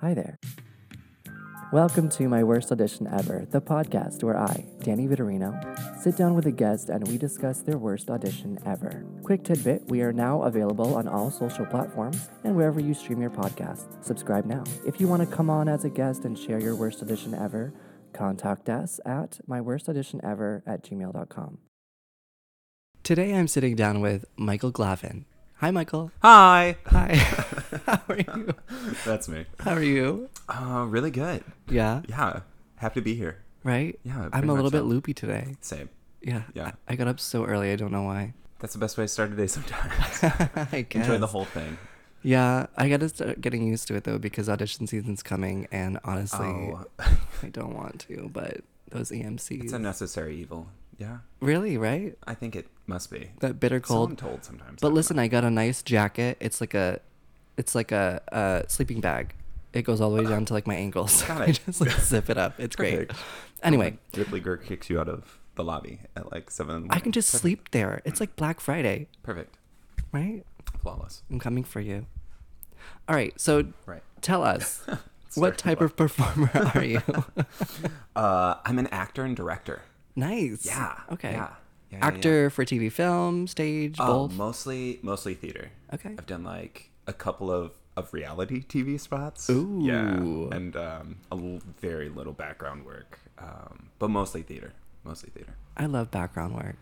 Hi there. Welcome to my worst audition ever, the podcast where I, Danny Vitorino, sit down with a guest and we discuss their worst audition ever. Quick tidbit we are now available on all social platforms and wherever you stream your podcast. Subscribe now. If you want to come on as a guest and share your worst audition ever, contact us at myworstauditionever at gmail.com. Today I'm sitting down with Michael Glavin. Hi, Michael. Hi. Hi. How are you? That's me. How are you? Uh, really good. Yeah. Yeah. Happy to be here. Right? Yeah, I'm a little much bit so. loopy today. Same. Yeah. Yeah. I, I got up so early. I don't know why. That's the best way to start a day sometimes. I guess. Enjoy the whole thing. Yeah. I got to start getting used to it though because audition season's coming, and honestly, Oh, I don't want to. But those EMCs. it's a necessary evil. Yeah. really, right? I think it must be. That bitter So I'm cold. told sometimes. But don't listen, know. I got a nice jacket. It's like a, it's like a, a sleeping bag. It goes all the way down to like my ankles. Got I it. just like zip it up. It's great. Perfect. Anyway, Ripley Grier kicks you out of the lobby at like seven. I can just Perfect. sleep there. It's like Black Friday, Perfect. right? Flawless. I'm coming for you. All right, so Right. tell us, what type of performer are you? Uh, I'm an actor and director. Nice. Yeah. Okay. Yeah. Yeah, yeah, yeah. Actor for TV, film, stage, Oh, both. mostly mostly theater. Okay. I've done like a couple of of reality TV spots. Ooh. Yeah. And um, a l- very little background work, um, but mostly theater. Mostly theater. I love background work.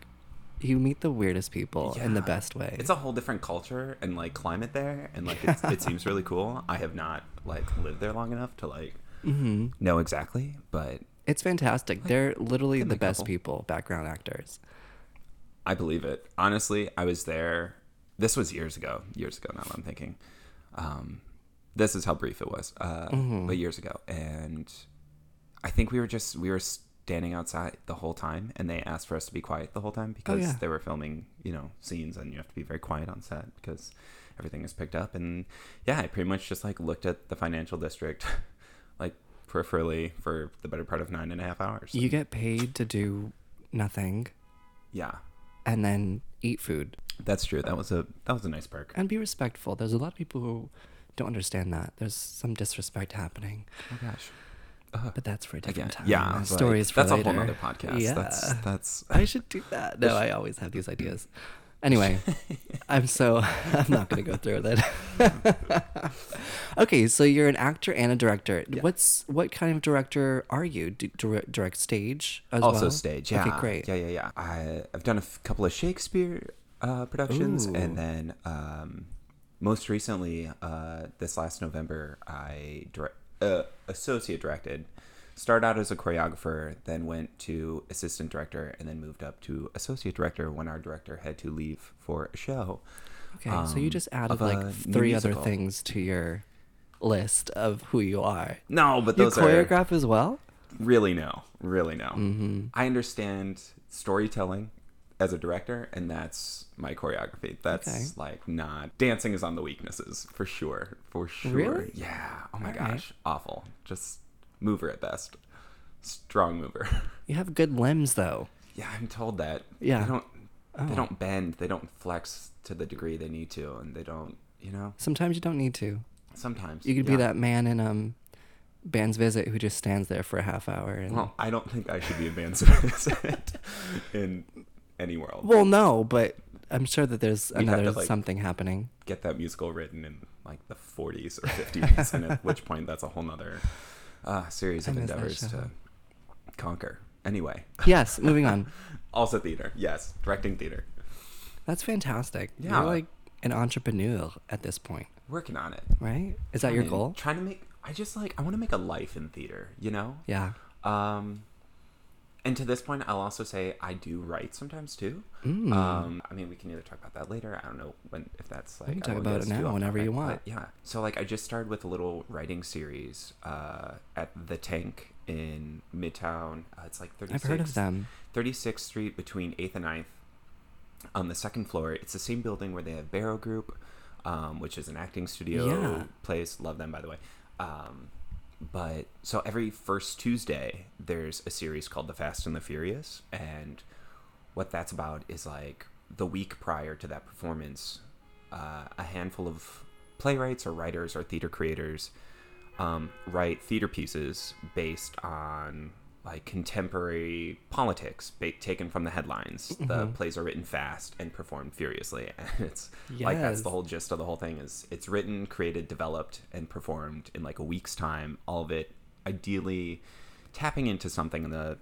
You meet the weirdest people in the best way. It's a whole different culture and like climate there, and like it's, it seems really cool. I have not like lived there long enough to like hmm know exactly, but It's fantastic. They're literally the best couple. people, background actors. I believe it. Honestly, I was there. This was years ago. Years ago now. I'm thinking. Um, this is how brief it was. Uh, But years ago, and I think we were just we were standing outside the whole time, and they asked for us to be quiet the whole time because yeah. they were filming, you know, scenes, and you have to be very quiet on set because everything is picked up. And yeah, I pretty much just like looked at the financial district, like peripherally for the better part of nine and a half hours. You get paid to do nothing yeah, and then eat food that's true. That was a that was a nice perk. and be respectful. There's a lot of people who don't understand that. There's some disrespect happening, Oh gosh. Ugh. but that's for a Again, different time. yeah, Uh, like, stories for that's later. a whole nother podcast. Yeah. That's that's I should do that. No, I always have these ideas. Anyway, I'm so I'm not gonna go through with it. okay, so you're an actor and a director. Yeah. What's what kind of director are you? Do, direct, direct stage as also well? stage. Yeah. Okay, great. Yeah, yeah, yeah. I I've done a f- couple of Shakespeare uh, productions, Ooh. and then um, most recently, uh, this last November, I direct, uh, associate directed. Started out as a choreographer, then went to assistant director, and then moved up to associate director when our director had to leave for a show. Okay, so you um, just added like three other things to your list of who you are. No, but You those are choreograph as well. really no, really no. Mm-hmm. I understand storytelling as a director, and that's my choreography. That's Okay. like not dancing is on the weaknesses for sure, for sure. Really? Yeah. Oh my All right. gosh, awful. Just mover at best. Strong mover. You have good limbs though. yeah, I'm told that. Yeah. They don't. Oh. They don't bend. They don't flex to the degree they need to, and they don't. You know. Sometimes you don't need to. Sometimes You could be yeah. that man in um, band's visit who just stands there for a half hour. And... Well, I don't think I should be a band citizen in any world. Well, no, but I'm sure that there's We'd another to, like- something happening. get that musical written in like the 40s or 50s, and at which point that's a whole nother uh, series I of endeavors to conquer. Anyway, Yes, moving on. also theater. Yes, directing theater. That's fantastic. Yeah. You're like an entrepreneur at this point, Working on it. right? Is that your Trying- goal? Trying to make. I just like. I want to make a life in theater. You know. Yeah. Um. And to this point, I'll also say I do write sometimes too. Mm. Um, I mean, we can either talk about that later. I don't know when if that's like. We can talk about it now, whenever you want. yeah. So like, I just started with a little writing series uh, at the Tank in Midtown. Uh, it's like 36th, I've heard of them. 36th Street between 8th and 9th. On the second floor, it's the same building where they have Barrow Group, um, which is an acting studio Yeah. place. Love them, by the way. Um, but so every first Tuesday, there's a series called The Fast and the Furious, and what that's about is like the week prior to that performance, uh, a handful of playwrights or writers or theater creators um, write theater pieces based on like contemporary politics ba- taken from the headlines. The Mm-hmm. plays are written fast and performed furiously, and it's like that's the whole gist of the whole thing. Is it's written, created, developed, and performed in like a week's time. All of it, ideally, tapping into something in the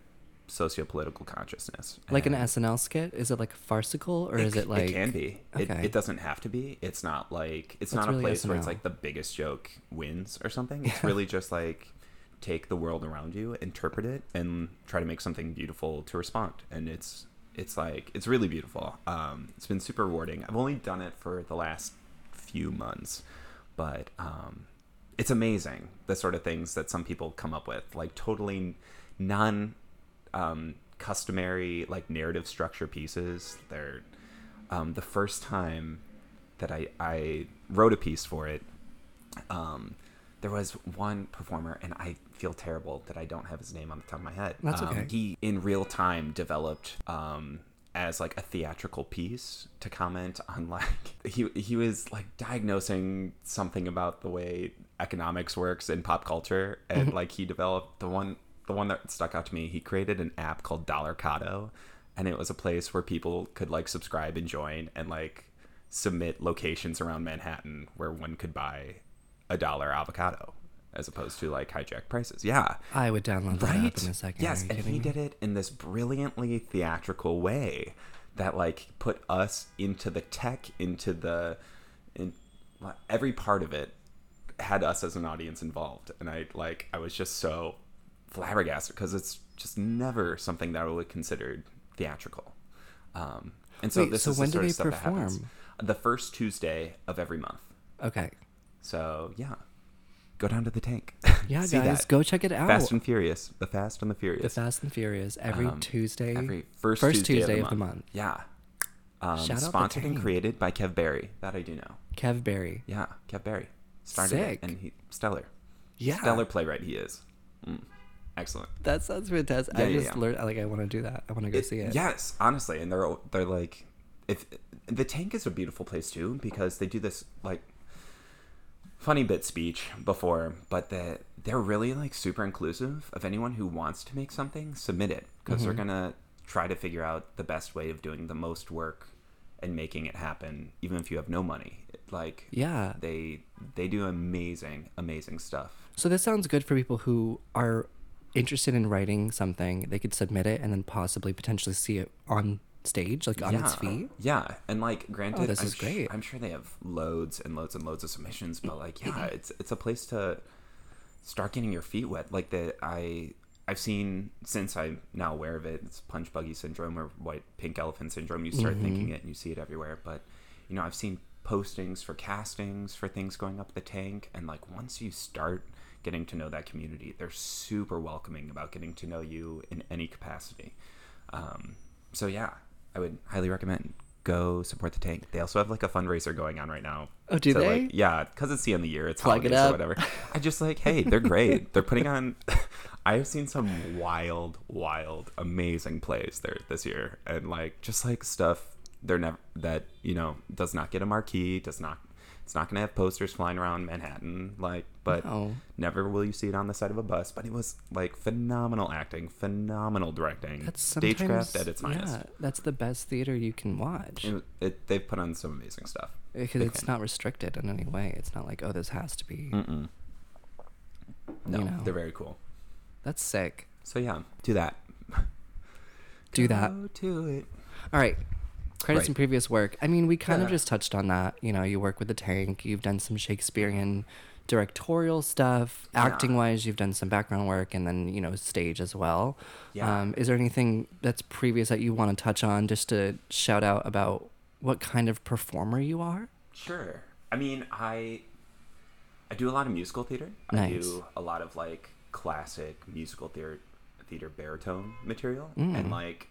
socio-political consciousness. Like an And- SNL skit? Is it like farcical or is it like it can be it, Okay. it doesn't have to be it's not like it's That's not a really place where it's like the biggest joke wins or something it's really just like take the world around you interpret it and try to make something beautiful to respond. And it's it's like it's really beautiful. Um it's been super rewarding. I've only done it for the last few months but um it's amazing the sort of things that some people come up with. Like totally non um, customary like narrative structure pieces. They're um, the first time that I, I wrote a piece for it um, there was one performer and i feel terrible that i don't have his name on the top of my head That's um, okay. he in real time developed um, as like a theatrical piece to comment on like he he was like diagnosing something about the way economics works in pop culture and Mm-hmm. like he developed the one the one that stuck out to me he created an app called Dollar Dollarcado and it was a place where people could like subscribe and join and like submit locations around Manhattan where one could buy a dollar avocado as opposed to like hijack prices. Yeah. I would download that right app in a second. yes and he did it in this brilliantly theatrical way that like put us into the tech into the in every part of it had us as an audience involved. And i like i was just so flabbergasted because it's just never something that i would consider theatrical. Um and so Wait, this so is when the do sort they of stuff that happens. the first tuesday of every month. Okay. so yeah go down to the tank Yeah, guys, that. go check it out. fast and furious the fast and the Furious, the Fast and Furious every Um, Tuesday. every first, first Tuesday, of the month. Yeah. Um, Shout out the sponsored and created by Kev Barry. That I do know. Kev Barry. Yeah, Kev Barry started Sick. it, and he stellar. Yeah. stellar playwright he is. Mm, excellent. That sounds fantastic. Yeah, I yeah, just yeah. learned like I want to do that. I want to go It- see it. Yes, honestly, and they're they're like, if the tank is a beautiful place too because they do this like funny bit speech before, but that they're really like super inclusive of anyone who wants to make something, submit it because they're Mm-hmm. gonna try to figure out the best way of doing the most work and making it happen, even if you have no money. Like Yeah. they they do amazing amazing stuff. So this sounds good for people who are interested in writing something. They could submit it and then possibly potentially see it on stage, like on its feet. Yeah, and like granted, this I'm is sh- great. I'm sure they have loads and loads and loads of submissions, but like, yeah, it's it's a place to start getting your feet wet. Like that, I I've seen since I'm now aware of it. It's punch buggy syndrome or white pink elephant syndrome. You start thinking it and you see it everywhere. But you know, I've seen postings for castings for things going up the tank, and like once you start getting to know that community, they're super welcoming about getting to know you in any capacity. Um, so yeah, I would highly recommend go support the tank. They also have like a fundraiser going on right now. Oh, do So, they? Like, yeah, because it's the end of the year. It's Plug it holidays or whatever. I just like, hey, they're great. they're putting on. I have seen some wild, wild, amazing plays there this year, and like just like stuff they're never that you know does not get a marquee, does not. It's not going to have posters flying around Manhattan, like, but No. never will you see it on the side of a bus. But it was like phenomenal acting, phenomenal directing, That's stagecraft at its finest. Yeah, that's the best theater you can watch It, it, they've put on some amazing stuff. because it's fan. not restricted in any way. It's not like oh, this has to be. Mm-mm. No, know. they're very cool. That's sick. So yeah, do that. Do that. Go to it. All right. Credits Right. and previous work. I mean, we kind of just touched on that. You know, you work with the tank. You've done some Shakespearean directorial stuff. Yeah. Acting wise, you've done some background work and then, you know, stage as well. Yeah. Um, is there anything that's previous that you want to touch on just to shout out about what kind of performer you are? Sure. I mean, I I do a lot of musical theater. I Nice. do a lot of like classic musical theater theater baritone material, Mm. and like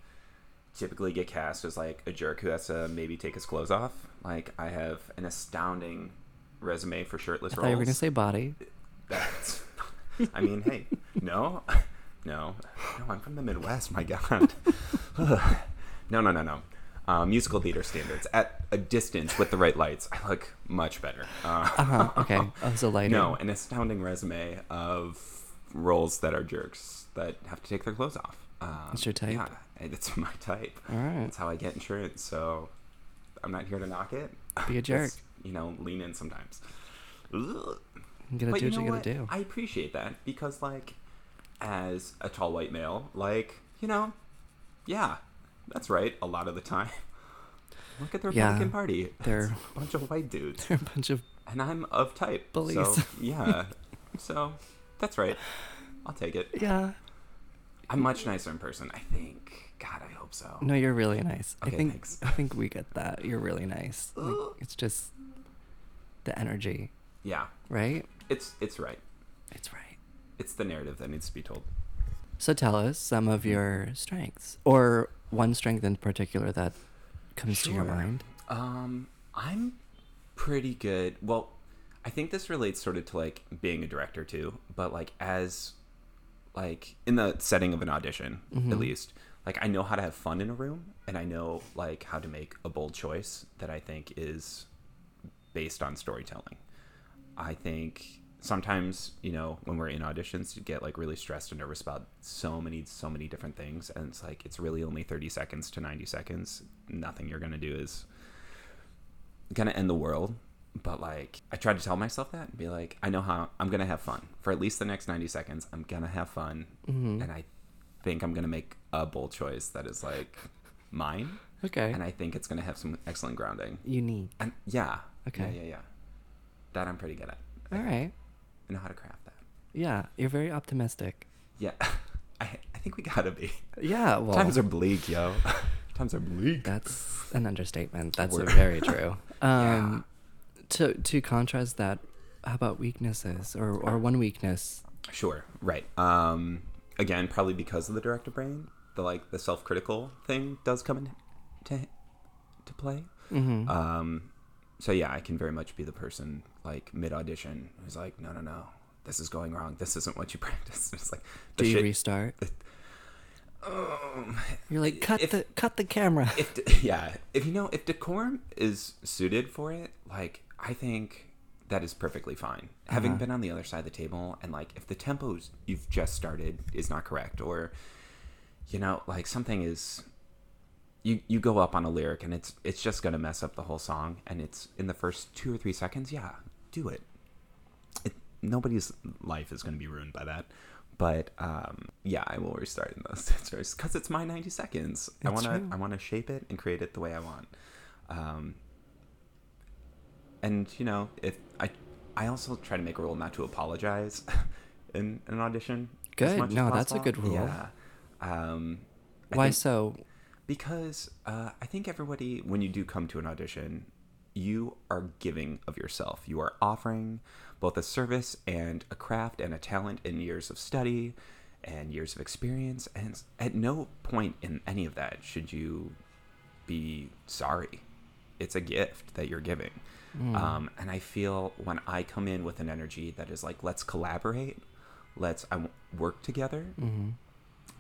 typically get cast as like a jerk who has to maybe take his clothes off. Like I have an astounding resume for shirtless I roles. thought you were going to say body. That's. I mean, hey, no, no, no. I'm from the Midwest. My God. no, no, no, no. uh, musical theater standards, at a distance with the right lights, I look much better. Uh, Uh-huh. Okay. Oh, so lighting. no, an astounding resume of roles that are jerks that have to take their clothes off. Um, It's your type? Yeah, it's my type. All right. That's how I get insurance. So I'm not here to knock it. Be a jerk. You know, lean in sometimes. Ugh. You gotta But do you what you gotta do. I appreciate that because, like, as a tall white male, like, you know, yeah, that's right. A lot of the time. Look at the Yeah, Republican Party. they're- a bunch of white dudes. They're a bunch of And I'm of type. Bullies. So, yeah. so, that's right. I'll take it. yeah. I'm much nicer in person, I think. God, I hope so. No, you're really nice. I Okay, think thanks. I think we get that. You're really nice. Like, it's just the energy, Yeah. right? It's it's right. It's right. It's the narrative that needs to be told. So tell us some of your strengths, or one strength in particular that comes to your mind. Um, I'm pretty good. Well, I think this relates sort of to like being a director too, but like as like in the setting of an audition Mhm. at least, like I know how to have fun in a room and I know like how to make a bold choice that I think is based on storytelling. I think sometimes, you know, when we're in auditions, you get like really stressed and nervous about so many, so many different things. And it's like, it's really only 30 seconds to 90 seconds. Nothing you're going to do is to end the world. But like, I tried to tell myself that and be like, I know how I'm to have fun for at least the next 90 seconds. I'm to have fun. Mhm. And I think I'm to make a bold choice that is like mine. Okay. And I think it's to have some excellent grounding. Unique. And yeah. Okay. Yeah, yeah, yeah. That I'm pretty good at. All right. I know how to craft that. Yeah, you're very optimistic. Yeah, I, I think we gotta be. Yeah, well, Times are bleak, yo. Times are bleak. that's an understatement. That's very true. Yeah. To to contrast that, how about weaknesses or or one weakness? Sure, right. Um, again, probably because of the director brain, the like the self-critical thing does come in to to play. Mm-hmm. Um, so yeah, I can very much be the person like mid audition who's like, no, no, no, this is going wrong. This isn't what you practice. It's like Do you shit- restart? Um, You're like cut if- the cut the camera. if yeah, if you know if decorum is suited for it, like I think that is perfectly fine. Having Uh-huh. been on the other side of the table and like if the tempos you've just started is not correct or you know like something is you you go up on a lyric and it's it's just going to mess up the whole song and it's in the first 2 or 3 seconds, yeah, do it. it nobody's life is going to be ruined by that. But um, yeah, I will restart in those because it's my 90 seconds. I want to true. I want to shape it and create it the way I want. Um, and you know, if I I also try to make a rule not to apologize in an audition. Good. No, that's a good rule. Yeah. Um, Why think- so? because uh, I think everybody, when you do come to an audition, you are giving of yourself. You are offering both a service and a craft and a talent and years of study and years of experience. And at no point in any of that should you be sorry. It's a gift that you're giving. Mm. Um, and I feel when I come in with an energy that is like, let's collaborate, let's I work together, Mm-hmm.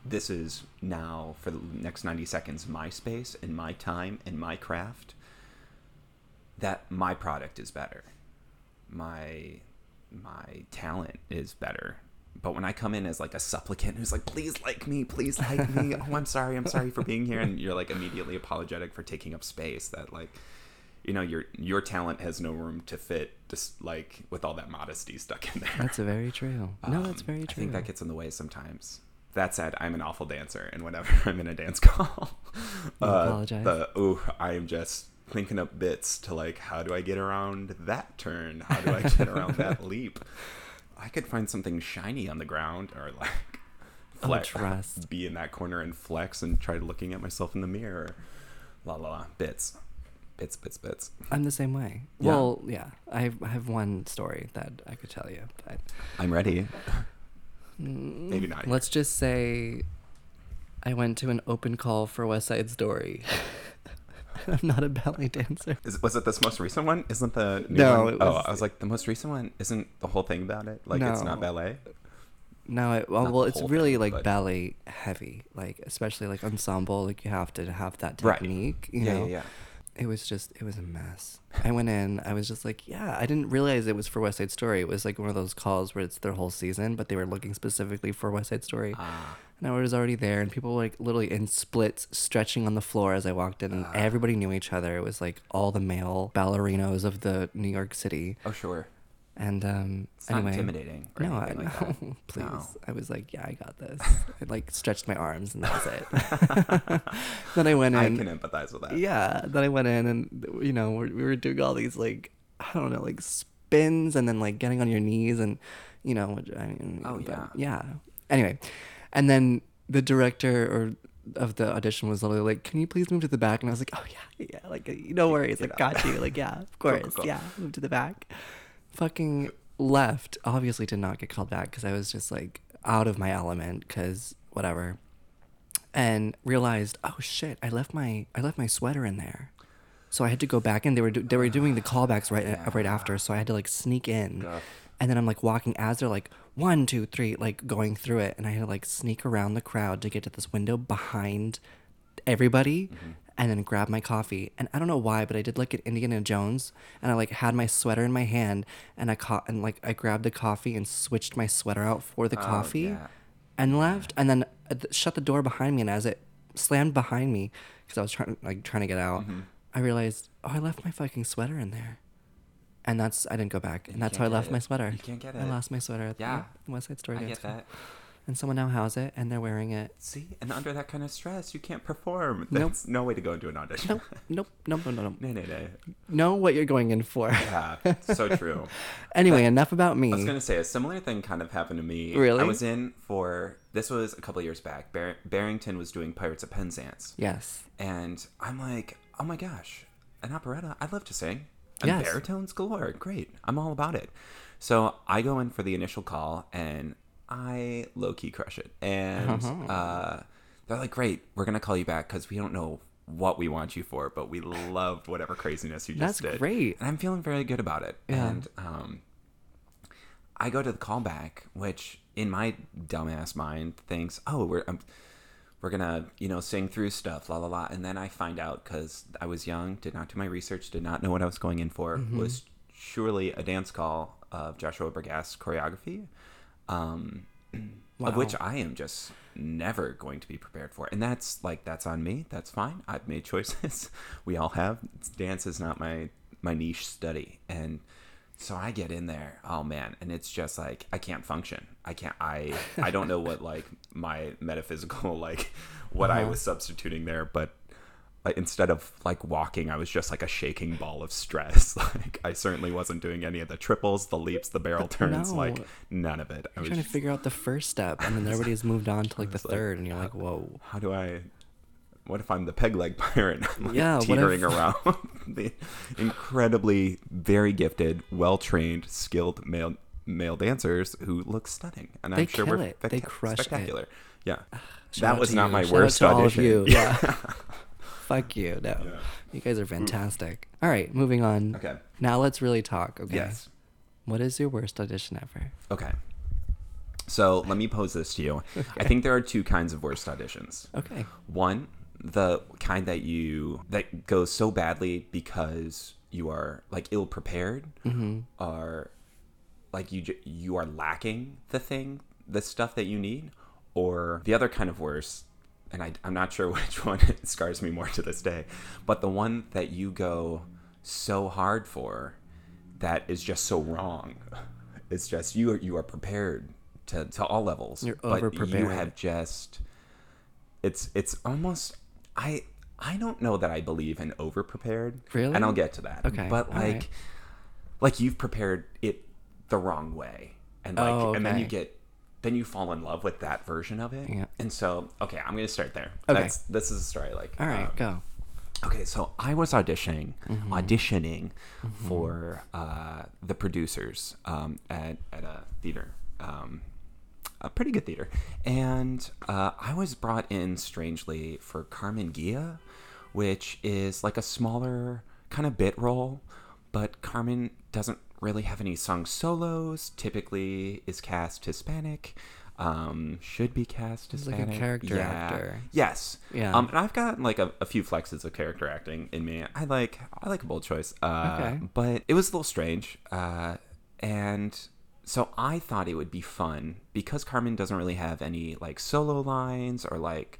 this is now for the next 90 seconds my space and my time and my craft that my product is better my my talent is better but when i come in as like a supplicant who's like please like me please like me oh i'm sorry i'm sorry for being here and you're like immediately apologetic for taking up space that like you know your your talent has no room to fit just like with all that modesty stuck in there That's very true. No, that's um, very I think that gets in the way sometimes. That said, I'm an awful dancer, and whenever I'm in a dance call, uh, apologize? the ooh, I am just thinking up bits to like, how do I get around that turn? How do I get around that leap? I could find something shiny on the ground, or like, Oh, flex, trust. be in that corner and flex and try looking at myself in the mirror. La la la, bits, bits, bits, bits. I'm the same way. Yeah. Well, yeah, I have, I have one story that I could tell you, but I'm ready. mm, Maybe not Let's just say I went to an open call for West Side Story. I'm not a ballet dancer. Is, was it this most recent one? Isn't the new No, one- it Oh, I was like, the most recent one isn't the whole thing about it. Like it's not ballet. No, it, well, well it's really thing, like but- ballet heavy, like especially like ensemble. Like you have to have that Right. technique. You yeah, yeah, yeah. It was just it was a mess. I went in, I was just like, yeah, I didn't realize it was for West Side Story. It was like one of those calls where it's their whole season, but they were looking specifically for West Side Story. Ah. And I was already there, and people were like literally in splits, stretching on the floor as I walked in, and everybody knew each other. It was like all the male ballerinos of the New York City. Oh, sure. And um, It's not anyway, intimidating or no, I, like no, please. No. I was like, yeah, I got this. I like stretched my arms, and that was it. then I went in. I can empathize with that. Yeah. Then I went in and, you know, we we were doing all these, like, I don't know, like spins and then, like, getting on your knees and, you know, I mean, Oh, yeah. Yeah. Anyway. And then the director or of the audition was literally like, can you please move to the back? And I was like, oh, yeah, yeah. Like, no worries. Like, got you. Like, yeah, of Cool, course. cool, cool. Yeah. Move to the back. Fucking left. Obviously did not get called back because I was just, like, out of my element because whatever and realized, oh shit, I left my I left my sweater in there. So I had to go back in. They were do, they were doing the callbacks right uh, right after, so I had to like sneak in. And then I'm like walking as they're like one, two, three, like going through it, and I had to like sneak around the crowd to get to this window behind everybody, and then grab my coffee. And I don't know why, but I did like an Indiana Jones, and I like had my sweater in my hand, and I caught and like I grabbed the coffee and switched my sweater out for the Oh, coffee yeah. and left and then uh, th- shut the door behind me and as it slammed behind me because i was trying like trying to get out Mm-hmm. i realized oh i left my fucking sweater in there and that's i didn't go back and You that's how i left my sweater You can't get it. i lost my sweater at Yeah. the west side story I get that. And someone now has it and they're wearing it See, and under that kind of stress, you can't perform. Nope. No way to go into an audition. nope nope nope no no no no, no, no. know what you're going in for Yeah, so true. anyway enough about me I was gonna say a similar thing kind of happened to me. Really? I was in for this was a couple years back. Bar- Barrington was doing Pirates of Penzance, yes and I'm like, oh my gosh, an operetta! I'd love to sing. And Yes. baritones galore, great! I'm all about it. So I go in for the initial call, and I low key crush it. And Uh-huh. uh, they're like, great, we're gonna call you back because we don't know what we want you for, but we loved whatever craziness you just That's did. great. And I'm feeling very good about it. Yeah. And um, I go to the callback, which in my dumbass mind thinks, oh, we're um, we're gonna you know sing through stuff, la la la, and then I find out because I was young, did not do my research, did not know what I was going in for, Mm-hmm. was surely a dance call of Joshua Bergasse's choreography, um, of which I am just never going to be prepared for, and that's like that's on me. That's fine. I've made choices. we all have. Dance is not my my niche study, and so I get in there, oh man, and it's just like I can't function. I can't. I I don't know what like my metaphysical like what I Uh-huh. was substituting there, but instead of like walking, I was just like a shaking ball of stress. Like I certainly wasn't doing any of the triples, the leaps, the barrel turns, no. like none of it. I was trying to figure out the first step and then everybody has moved on to like the was like, third and you're like whoa how do I? What if I'm the peg leg pirate? I'm like Yeah, teetering if- around the incredibly very gifted, well trained, skilled male male dancers who look stunning, and They I'm sure kill we're it. They crush it. spectacular. Yeah, Shout that was not you. my Shout worst out to all of audition. Yeah. Fuck you. No. Yeah. You guys are mm. fantastic. All right, moving on. Okay. Now let's really talk, okay? Yes. What is your worst audition ever? Okay. So let me pose this to you. I think there are two kinds of worst auditions. Okay. One, the kind that you that goes so badly because you are like ill prepared, or mm-hmm. like you you are lacking the thing, the stuff that you need, or the other kind of worse. And I, I'm not sure which one scars me more to this day, but the one that you go so hard for that is just so wrong. It's just you are you are prepared to, to all levels. You're over-prepared. You have just it's it's almost I I don't know that I believe in over prepared. Really? And I'll get to that. Okay, But like right. like you've prepared it the wrong way. And like Oh, and then you get then you fall in love with that version of it. Yeah. And so okay, I'm gonna start there. Okay. That's this is a story I like. All right, Um, go. Okay, so I was auditioning, Mm-hmm. auditioning for uh, the producers um, at at a theater, um, a pretty good theater, and uh, I was brought in strangely for Carmen Ghia, which is like a smaller kind of bit role, but Carmen doesn't really have any sung solos. Typically, is cast Hispanic. um, should be cast He's like a character yeah. actor. Yes. Yeah. Um, and I've got like a, a few flexes of character acting in me. I like I like a bold choice. Uh, Okay. But it was a little strange. Uh, and so I thought it would be fun because Carmen doesn't really have any like solo lines or like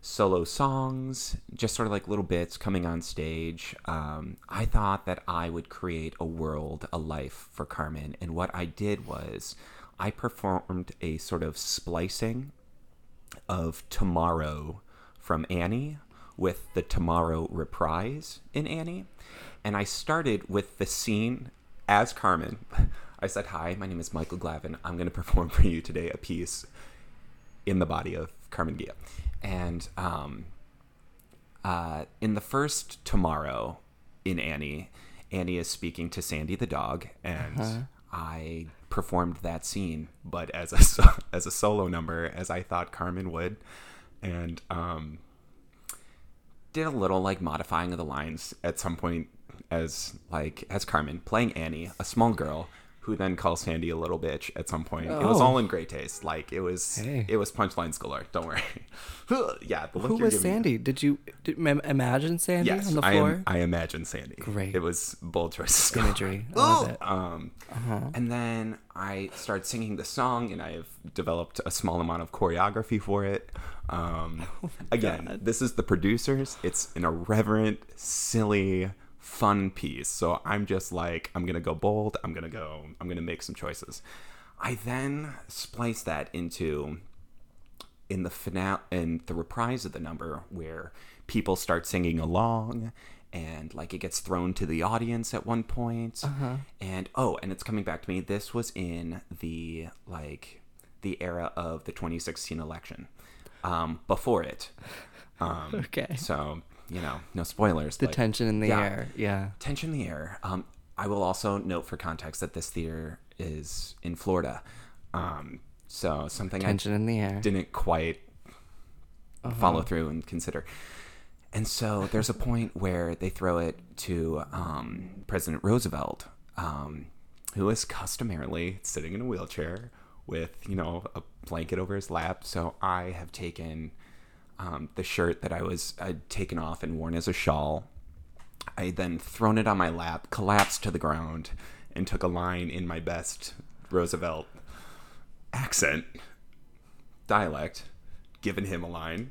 solo songs, just sort of like little bits coming on stage. Um, I thought that I would create a world, a life for Carmen. And what I did was I performed a sort of splicing of Tomorrow from Annie with the Tomorrow reprise in Annie. And I started with the scene as Carmen. I said, Hi, my name is Michael Glavin. I'm going to perform for you today a piece in the body of Carmen Ghia. And um, uh, in the first Tomorrow in Annie, Annie is speaking to Sandy the dog, and I performed that scene, but as a so- as a solo number, as I thought Carmen would, and um, did a little like modifying of the lines at some point as like as Carmen playing Annie, a small girl who then calls Sandy a little bitch at some point. It was Oh. all in great taste. Like it was Hey. it was punchlines galore. Don't worry. yeah, the look Who was giving me- Sandy? Did you did, im- imagine Sandy Yes, on the I, floor? am, I imagine Sandy. Great. It was bold choices. Imagery. I love it. Um, Uh-huh. And then I start singing the song, and I have developed a small amount of choreography for it. Um, Oh again, this is the producers. It's an irreverent, silly, fun piece. So I'm just like, I'm gonna go bold. I'm gonna go. I'm gonna make some choices. I then splice that into in the finale in the reprise of the number where people start singing along and like it gets thrown to the audience at one point. point and oh and it's coming back to me this was in the like the era of the 2016 election um before it um Okay. so you know no spoilers the tension in the yeah. air. Yeah. tension in the air. Um, I will also note for context that this theater is in Florida. Um, so something Tension in the air. Didn't quite follow through and consider. And so there's a point where they throw it to um, President Roosevelt, um, who is customarily sitting in a wheelchair with, you know, a blanket over his lap. So I have taken um, the shirt that I was I'd taken off and worn as a shawl. I then thrown it on my lap, collapsed to the ground, and took a line in my best Roosevelt accent dialect, given him a line,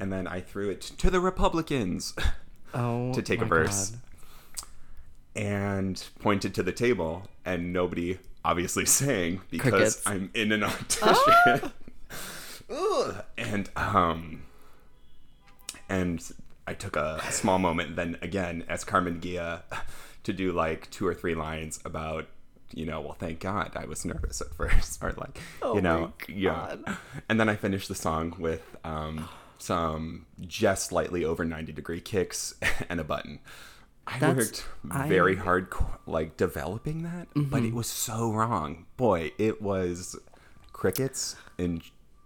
and then I threw it to the Republicans Oh. to take a verse God. and pointed to the table, and nobody obviously sang because Crickets. I'm in an audition. And um, and I took a small moment then again as Carmen Ghia to do like two or three lines about you know well thank God I was nervous at first or like Oh you know yeah and then I finished the song with um some just slightly over 90 degree kicks and a button. I That's- worked I- Mm-hmm. very hard like developing that, but it was so wrong. Boy, it was crickets and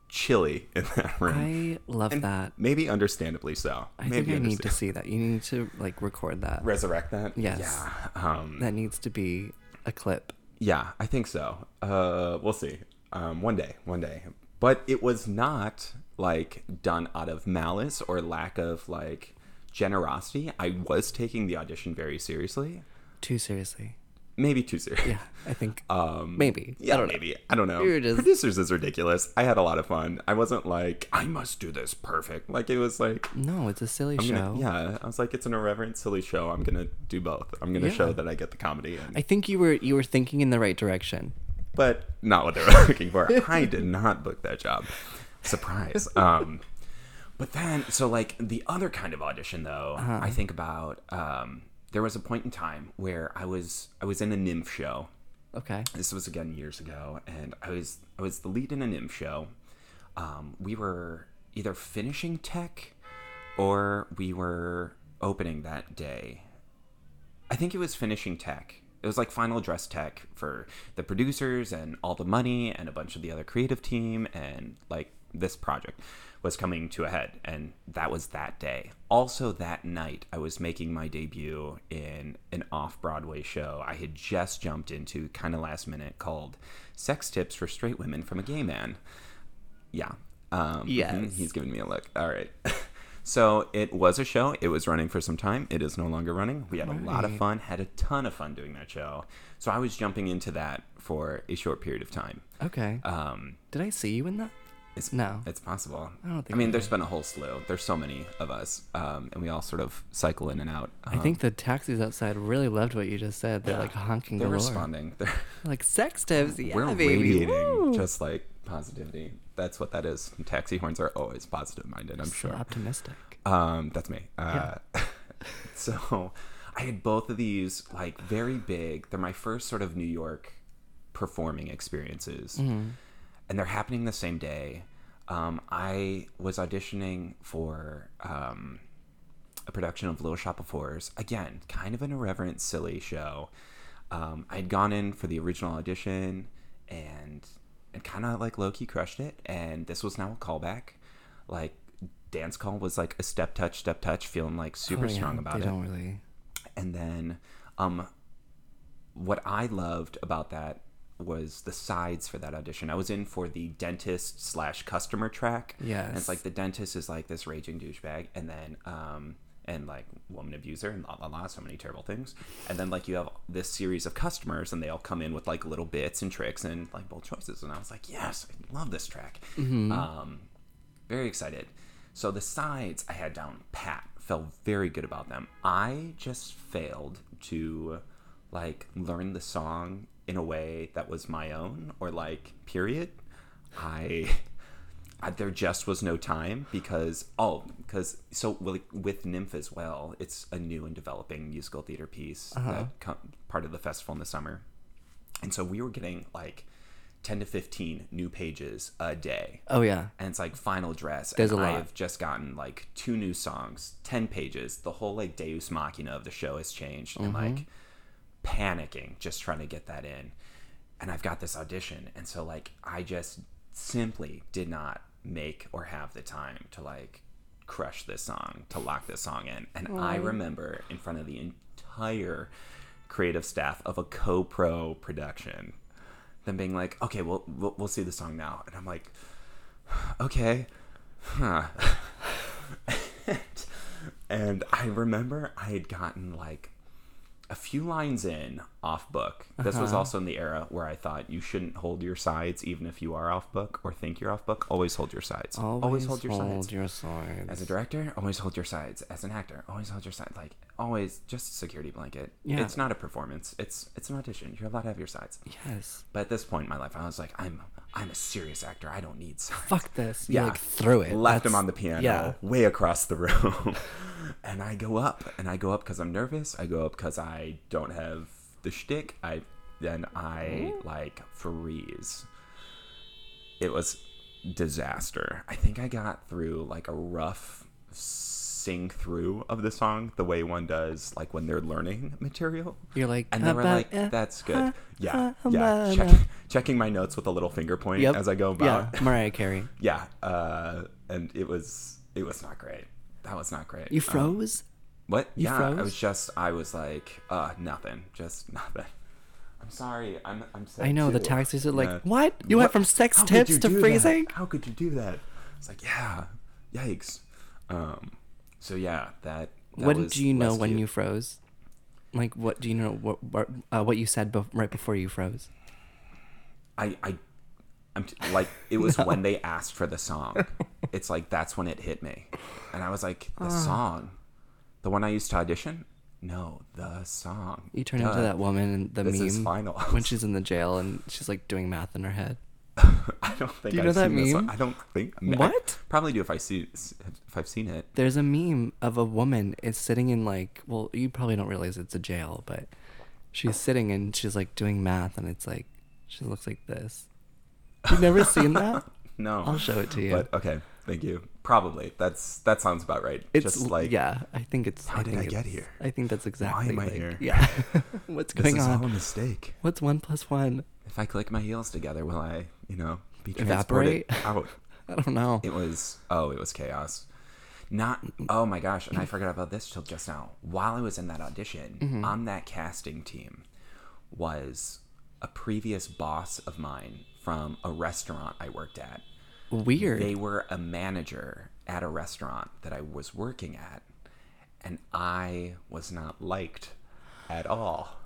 chilly in that room. I love And that. Maybe understandably so. I maybe think I need to see that. You need to like record that. resurrect that. Yes. Yeah. Um, That needs to be a clip. yeah, I think so. Uh, we'll see. Um, one day, one day. But it was not like done out of malice or lack of like generosity. I was taking the audition very seriously. Too seriously. Maybe too serious. Yeah, I think Um, maybe. Yeah, I don't know. maybe. I don't know. Just- Producers is ridiculous. I had a lot of fun. I wasn't like I must do this perfect. Like it was like No, it's a silly I'm show. gonna, yeah. I was like it's an irreverent, silly show. I'm gonna do both. I'm gonna show that I get the comedy, and, I think you were you were thinking in the right direction. but not what they were looking for. I did not book that job. Surprise. Um, but then so like the other kind of audition though, Uh-huh. I think about. Um, there was a point in time where I was I was in a NYMF show. Okay. this was again years ago and i was i was the lead in a NYMF show. Um, we were either finishing tech or we were opening that day. I think it was finishing tech. It was like final dress tech for the producers and all the money and a bunch of the other creative team and like this project was coming to a head, and that was that day. Also, that night, I was making my debut in an off Broadway show I had just jumped into kind of last minute called Sex Tips for Straight Women from a Gay Man. Yeah. Um, Yes. He's giving me a look. All right. so it was a show. It was running for some time. It is no longer running. We had a lot of fun, had a ton of fun doing that show. So I was jumping into that for a short period of time. Okay. Um, Did I see you in that? It's No. it's possible. I don't I mean, there's been a whole slew. There's so many of us, um, and we all sort of cycle in and out. I think the taxis outside really loved what you just said. They're like honking they're galore. responding. They're, Like sex tips, yeah, we're baby. radiating Woo! just like positivity. That's what that is. And taxi horns are always positive minded. I'm so sure. optimistic. Um, that's me. Uh, so I had both of these like very big. They're my first sort of New York performing experiences, Mm-hmm. and they're happening the same day. Um, I was auditioning for um, a production of Little Shop of Horrors. Again, kind of an irreverent, silly show. Um, I'd gone in for the original audition and and kind of like low key crushed it. And this was now a callback. Like dance call was like a step touch, step touch, feeling like super Oh, yeah, strong about they it. don't really. And then, um, what I loved about that was the sides for that audition. I was in for the dentist slash customer track. And it's like the dentist is like this raging douchebag, and then um and like woman abuser and la la la, so many terrible things. And then like you have this series of customers, and they all come in with like little bits and tricks and like bold choices. And I was like, yes, I love this track. Um, very excited. So the sides I had down pat, felt very good about them. I just failed to like learn the song in a way that was my own or like period. I, I there just was no time because oh because so with, with NYMF as well, it's a new and developing musical theater piece that com- part of the festival in the summer, and so we were getting like. 10 to 15 new pages a day Oh yeah. and it's like final dress There's and a lot. I have just gotten like two new songs 10 pages the whole like deus machina of the show has changed and Mm-hmm. like panicking just trying to get that in. And i've got this audition and so like i just simply did not make or have the time to like crush this song to lock this song in. And i remember in front of the entire creative staff of a co-pro production them being like okay well we'll, we'll see the song now. And i'm like okay. Huh. And i remember i had gotten like a few lines in off book this was Uh-huh. also in the era where i thought you shouldn't hold your sides even if you are off book or think you're off book always hold your sides Always, hold your sides your sides. as a director, always hold your sides. As an actor, always hold your side. Like always, just a security blanket. Yeah. It's not a performance. It's it's an audition. You're allowed to have your sides. yes. But at this point in my life, I was like, I'm I'm a serious actor. I don't need sides. Fuck this. You Yeah. like threw it. Left him on the piano, Yeah. way across the room, and I go up, and I go up because I'm nervous. I go up because I don't have the shtick. I then I oh. like freeze. It was disaster. I think I got through like a rough sing through of the song the way one does like when they're learning material. You're like, And they were "About like, "That's good." Yeah, yeah. Check, ha." checking my notes with a little finger point Yep. as I go about. Yeah, Mariah Carey. Yeah, uh, and it was it was not great. That was not great. You Um, froze? what? you yeah, I was just I was like, uh, nothing, just nothing. I'm sorry. I'm I'm sad I know the too. taxis are like, Yeah. what? You went from sex tips to do that? freezing? How could you do that? It's like, yeah, yikes. Um, so yeah, that. that When was do you know when cute. you froze? Like, what do you know? What what, uh, what you said bef- right before you froze? I, I, I'm t- like, it was when they asked for the song. It's like that's when it hit me, and I was like, the song, the one I used to audition. No, the song. You turn into Duh. that woman in the This meme is final. when she's in the jail and she's like doing math in her head. I don't think Do you I've that seen this one. I don't think. I mean, I What? probably do if I see if I've seen it. There's a meme of a woman is sitting in like, well, you probably don't realize it's a jail, but she's sitting and she's like doing math and it's like she looks like this. You've never seen that? No, I'll show it to you. But okay, thank you. Probably that's that sounds about right. It's Just like yeah, I think it's. How I did I get here? I think that's exactly. Why am I like- here? Yeah. What's this going is on? all a mistake. What's one plus one? If I click my heels together, will I, you know, be Evaporate? out? I don't know. It was oh, it was chaos. Not oh my gosh, and I forgot about this till just now. While I was in that audition, Mm-hmm. on that casting team was a previous boss of mine from a restaurant I worked at. Weird. They were a manager at a restaurant that I was working at, and I was not liked at all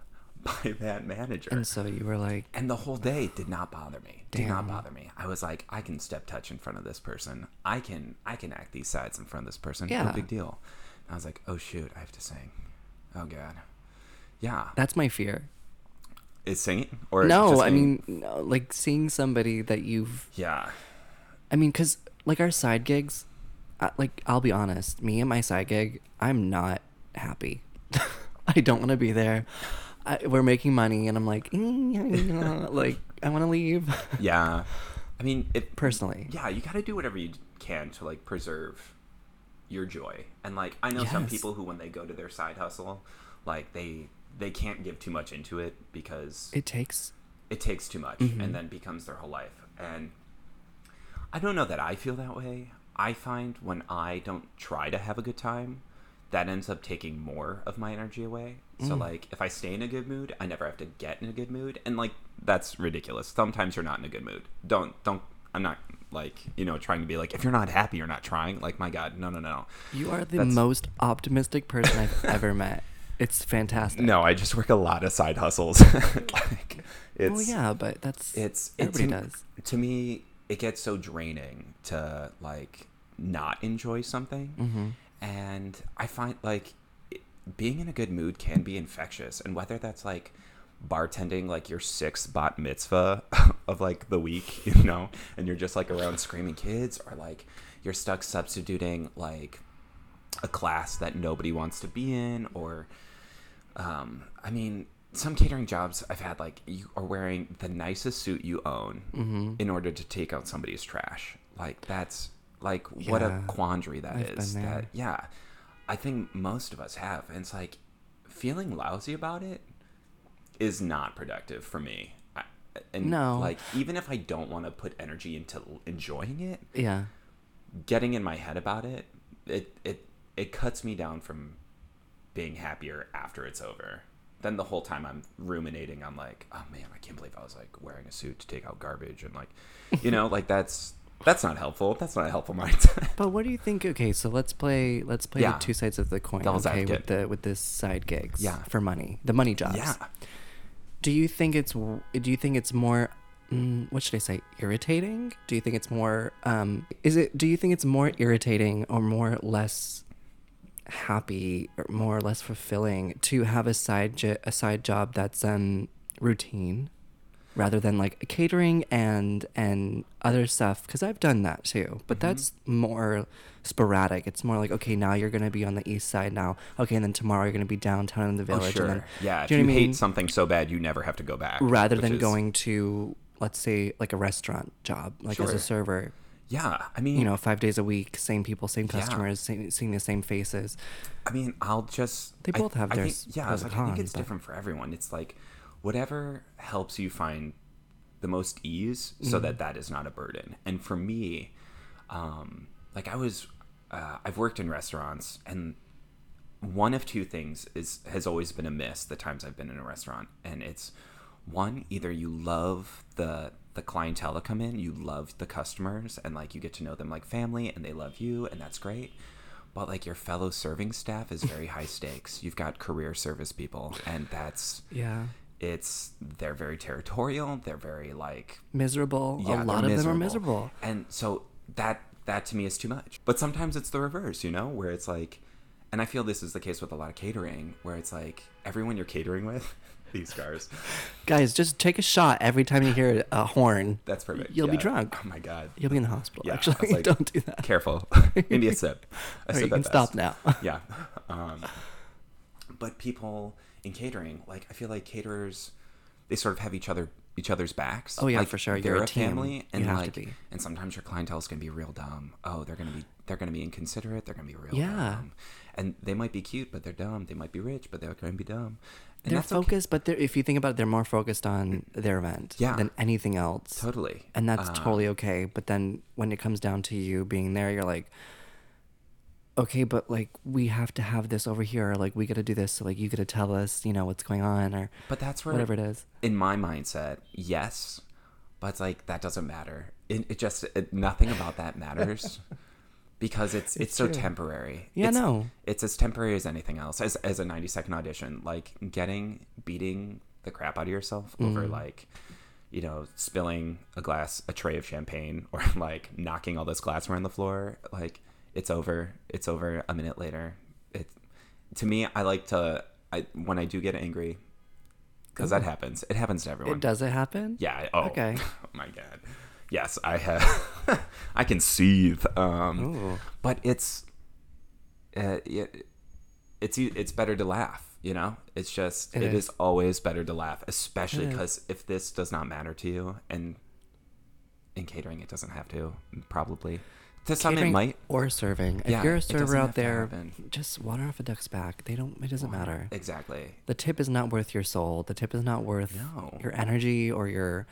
by that manager. and so you were like, And the whole day did not bother me. Did not bother me. I was like, I can step touch in front of this person. I can I can act these sides in front of this person. Yeah. No big deal. And I was like, oh shoot, I have to sing. Oh god. Yeah. that's my fear. Is singing or No, just I mean, no, like seeing somebody that you've yeah. I mean, because like our side gigs, uh, like I'll be honest, me and my side gig, I'm not happy. I don't want to be there. I, we're making money, and I'm like, "Mm, like I want to leave. Yeah. I mean, it Personally, yeah, you got to do whatever you can to like preserve your joy. And like I know some people who when they go to their side hustle, like they they can't give too much into it because it takes. it takes too much Mm-hmm. and then becomes their whole life. And I don't know that I feel that way. I find when I don't try to have a good time, that ends up taking more of my energy away. Mm. So like if I stay in a good mood, I never have to get in a good mood. And like that's ridiculous. Sometimes you're not in a good mood. Don't don't I'm not like, you know, trying to be like if you're not happy, you're not trying. Like my god, no no no. You are the That's- most optimistic person I've ever met. It's fantastic. No, I just work a lot of side hustles. like it's well, yeah, but that's it's it, everybody to, does. to me it gets so draining to like not enjoy something Mm-hmm. And i find like it, being in a good mood can be infectious and whether that's like bartending like your sixth bat mitzvah of like the week you know and you're just like around screaming kids or like you're stuck substituting like a class that nobody wants to be in or um, I mean, some catering jobs I've had like you are wearing the nicest suit you own Mm-hmm. in order to take out somebody's trash. Like that's like what a quandary that I've is. That yeah, I think most of us have, and it's like feeling lousy about it is not productive for me. I, and No. like even if I don't want to put energy into enjoying it, Yeah. getting in my head about it, it it it cuts me down from being happier after it's over. Then the whole time I'm ruminating, I'm like, oh man, I can't believe I was like wearing a suit to take out garbage and like, you know, like that's that's not helpful. That's not a helpful mindset. But what do you think? Okay, so let's play. Let's play Yeah. the two sides of the coin. Devil's okay, advocate. with the with this side gigs. Yeah. For money, the money jobs. yeah, Do you think it's Do you think it's more? Mm, what should I say? Irritating? Do you think it's more? Um, is it? Do you think it's more irritating or more less happy or more or less fulfilling to have a side jo- a side job that's um routine rather than like catering and and other stuff because i've done that too but Mm-hmm. that's more sporadic it's more like okay now you're gonna be on the east side now okay and then tomorrow you're gonna be downtown in the village. oh village sure, and then yeah. Do you, you know what hate mean? something so bad, you never have to go back. rather than is- going to let's say like a restaurant job like as a server yeah. I mean, you know five days a week same people same Yeah. customers same, seeing the same faces I mean, I'll just. They I- both have I their think- yeah, I was like, I think it's but- different for everyone. It's like whatever helps you find the most ease, so Mm-hmm. that that is not a burden. And for me, um, like I was, uh, I've worked in restaurants, and one of two things is has always been a miss the times I've been in a restaurant, and it's one either you love the the clientele that come in, you love the customers, and like you get to know them like family, and they love you, and that's great. But like your fellow serving staff is very high stakes. You've got career service people, and that's yeah it's they're very territorial. They're very like miserable yeah, a lot of them are miserable and so that that to me is too much. But sometimes it's the reverse, you know, where it's like, and I feel this is the case with a lot of catering, where it's like everyone you're catering with, these scars. Guys, just take a shot every time you hear a horn. That's perfect. You'll be drunk. Oh my god. You'll be in the hospital. Yeah, I Actually, was like, don't do that. Careful. Maybe a sip. i sip you can at stop now. yeah. Um, but people in catering, like I feel like caterers, they sort of have each other each other's backs. Oh, yeah, like, for sure. They're You're a a team. family, and like, and sometimes your clientele's gonna be real dumb. Oh, they're gonna be they're gonna be inconsiderate. They're gonna be real Yeah. dumb, and they might be cute, but they're dumb. They might be rich, but they're gonna be dumb. And they're that's okay. focused, but they're, if you think about it, they're more focused on their event Yeah. than anything else. Totally. And that's Uh, totally okay. But then when it comes down to you being there, you're like, okay, but like we have to have this over here. Or, like we got to do this. So like you got to tell us, you know, what's going on or But that's where whatever it is. in my mindset, yes, but it's like that doesn't matter. It, it just it, nothing about that matters because it's it's, so true. temporary. Yeah, it's, no. It's as temporary as anything else. As as a ninety second audition, like getting beating the crap out of yourself over mm-hmm. like. You know, spilling a glass, a tray of champagne, or like knocking all this glassware on the floor. Like it's over. It's over a minute later. It to me, I like to. I when I do get angry, because that happens. It happens to everyone. It does it happen? Yeah. Oh. Okay. Oh my god. Yes, I have. I can seethe. Um, Ooh. but it's, uh, it, it's it's better to laugh. You know, it's just It it is. is always better to laugh, especially because if this does not matter to you, and in catering it doesn't have to, probably. To some it might. or serving. Yeah, If you're a server out there, just water off a duck's back. They don't. It doesn't matter. Exactly. The tip is not worth your soul. The tip is not worth No. your energy or your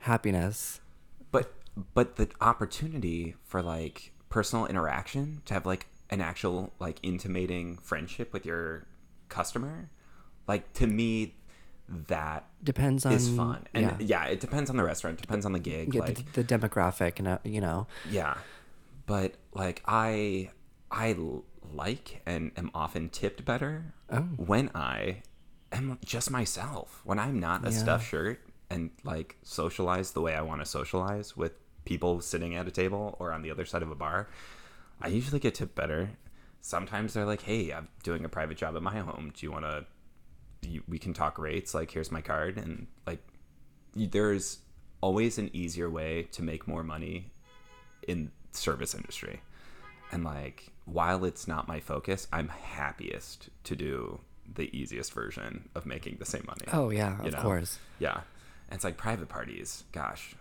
happiness. but but the opportunity for like personal interaction to have like an actual like intimating friendship with your customer like to me that Depends on is fun and yeah, yeah. it depends on the restaurant depends on the gig Yeah, like the, the demographic and uh, you know. yeah but like i i like and am often tipped better Oh. when i am just myself when i'm not a Yeah. stuffed shirt and like socialize the way i want to socialize with people sitting at a table or on the other side of a bar i usually get tipped better sometimes they're like hey i'm doing a private job at my home do you want to we can talk rates like here's my card and like there's always an easier way to make more money in service industry and like while it's not my focus i'm happiest to do the easiest version of making the same money Oh yeah, of know? course. yeah and it's like private parties gosh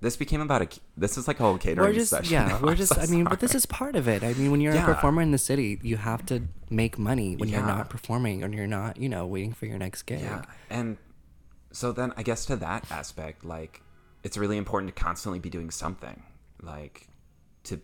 this became about a this is like a whole catering We're just session yeah, now. we're just. so I mean, but this is part of it. I mean, when you're Yeah. a performer in the city, you have to make money when you're not performing or you're not, you know, waiting for your next gig. Yeah. And so then I guess to that aspect, like it's really important to constantly be doing something. Like to